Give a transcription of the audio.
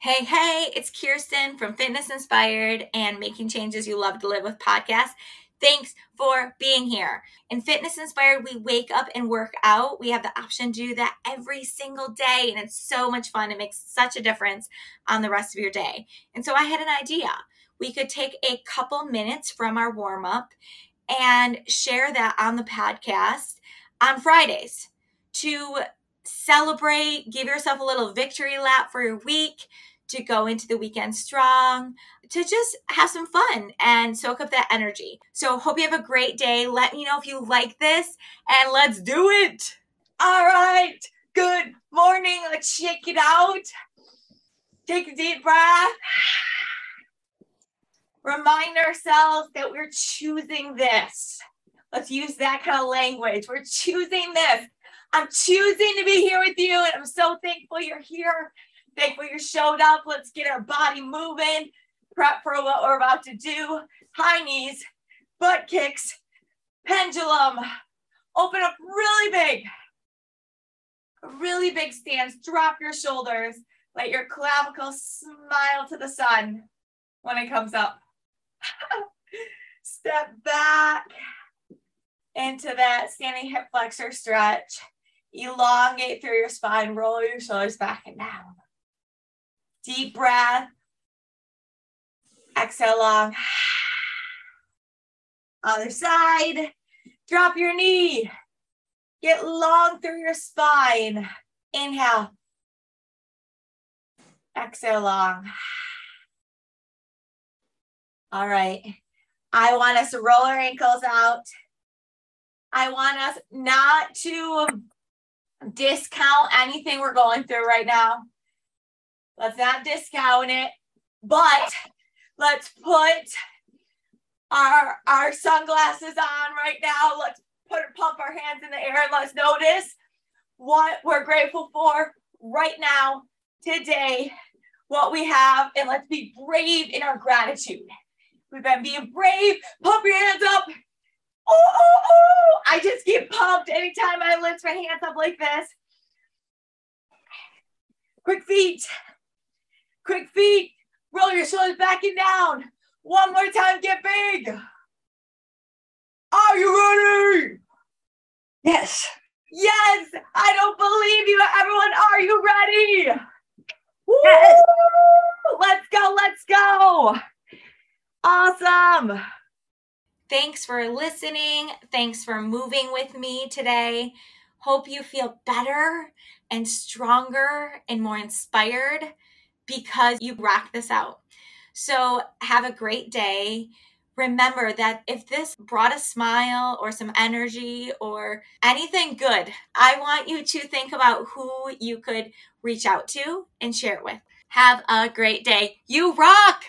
Hey, hey, it's Kirsten from Fitness Inspired and Making Changes You Love to Live with podcast. Thanks for being here. In Fitness Inspired, we wake up and work out. We have the option to do that every single day, and it's so much fun. It makes such a difference on the rest of your day. And so I had an idea. We could take a couple minutes from our warm up and share that on the podcast on Fridays to celebrate, give yourself a little victory lap for your week, to go into the weekend strong, to just have some fun and soak up that energy. So, hope you have a great day. Let me know if you like this and let's do it. All right. Good morning. Let's shake it out. Take a deep breath. Remind ourselves that we're choosing this. Let's use that kind of language. We're choosing this. I'm choosing to be here with you, and I'm so thankful you're here. Thankful you showed up. Let's get our body moving. Prep for what we're about to do. High knees, butt kicks, pendulum. Open up really big. Really big stance. Drop your shoulders. Let your clavicle smile to the sun when it comes up. Step back into that standing hip flexor stretch. Elongate through your spine, roll your shoulders back and down. Deep breath. Exhale long. Other side. Drop your knee. Get long through your spine. Inhale. Exhale long. All right. I want us to roll our ankles out. I want us not to discount anything we're going through right now. Let's not discount it, but let's put our our sunglasses on right now. Let's put pump our hands in the air and let's notice what we're grateful for right now, today, what we have, and let's be brave in our gratitude. We've been being brave. Pump your hands up. Just get pumped anytime I lift my hands up like this. Quick feet. Quick feet. Roll your shoulders back and down. One more time, get big. Are you ready? Yes. Yes. I don't believe you. Everyone, are you ready? Yes. Let's go. Let's go. Awesome. Thanks for listening. Thanks for moving with me today. Hope you feel better and stronger and more inspired because you rock this out. So, have a great day. Remember that if this brought a smile or some energy or anything good, I want you to think about who you could reach out to and share it with. Have a great day. You rock!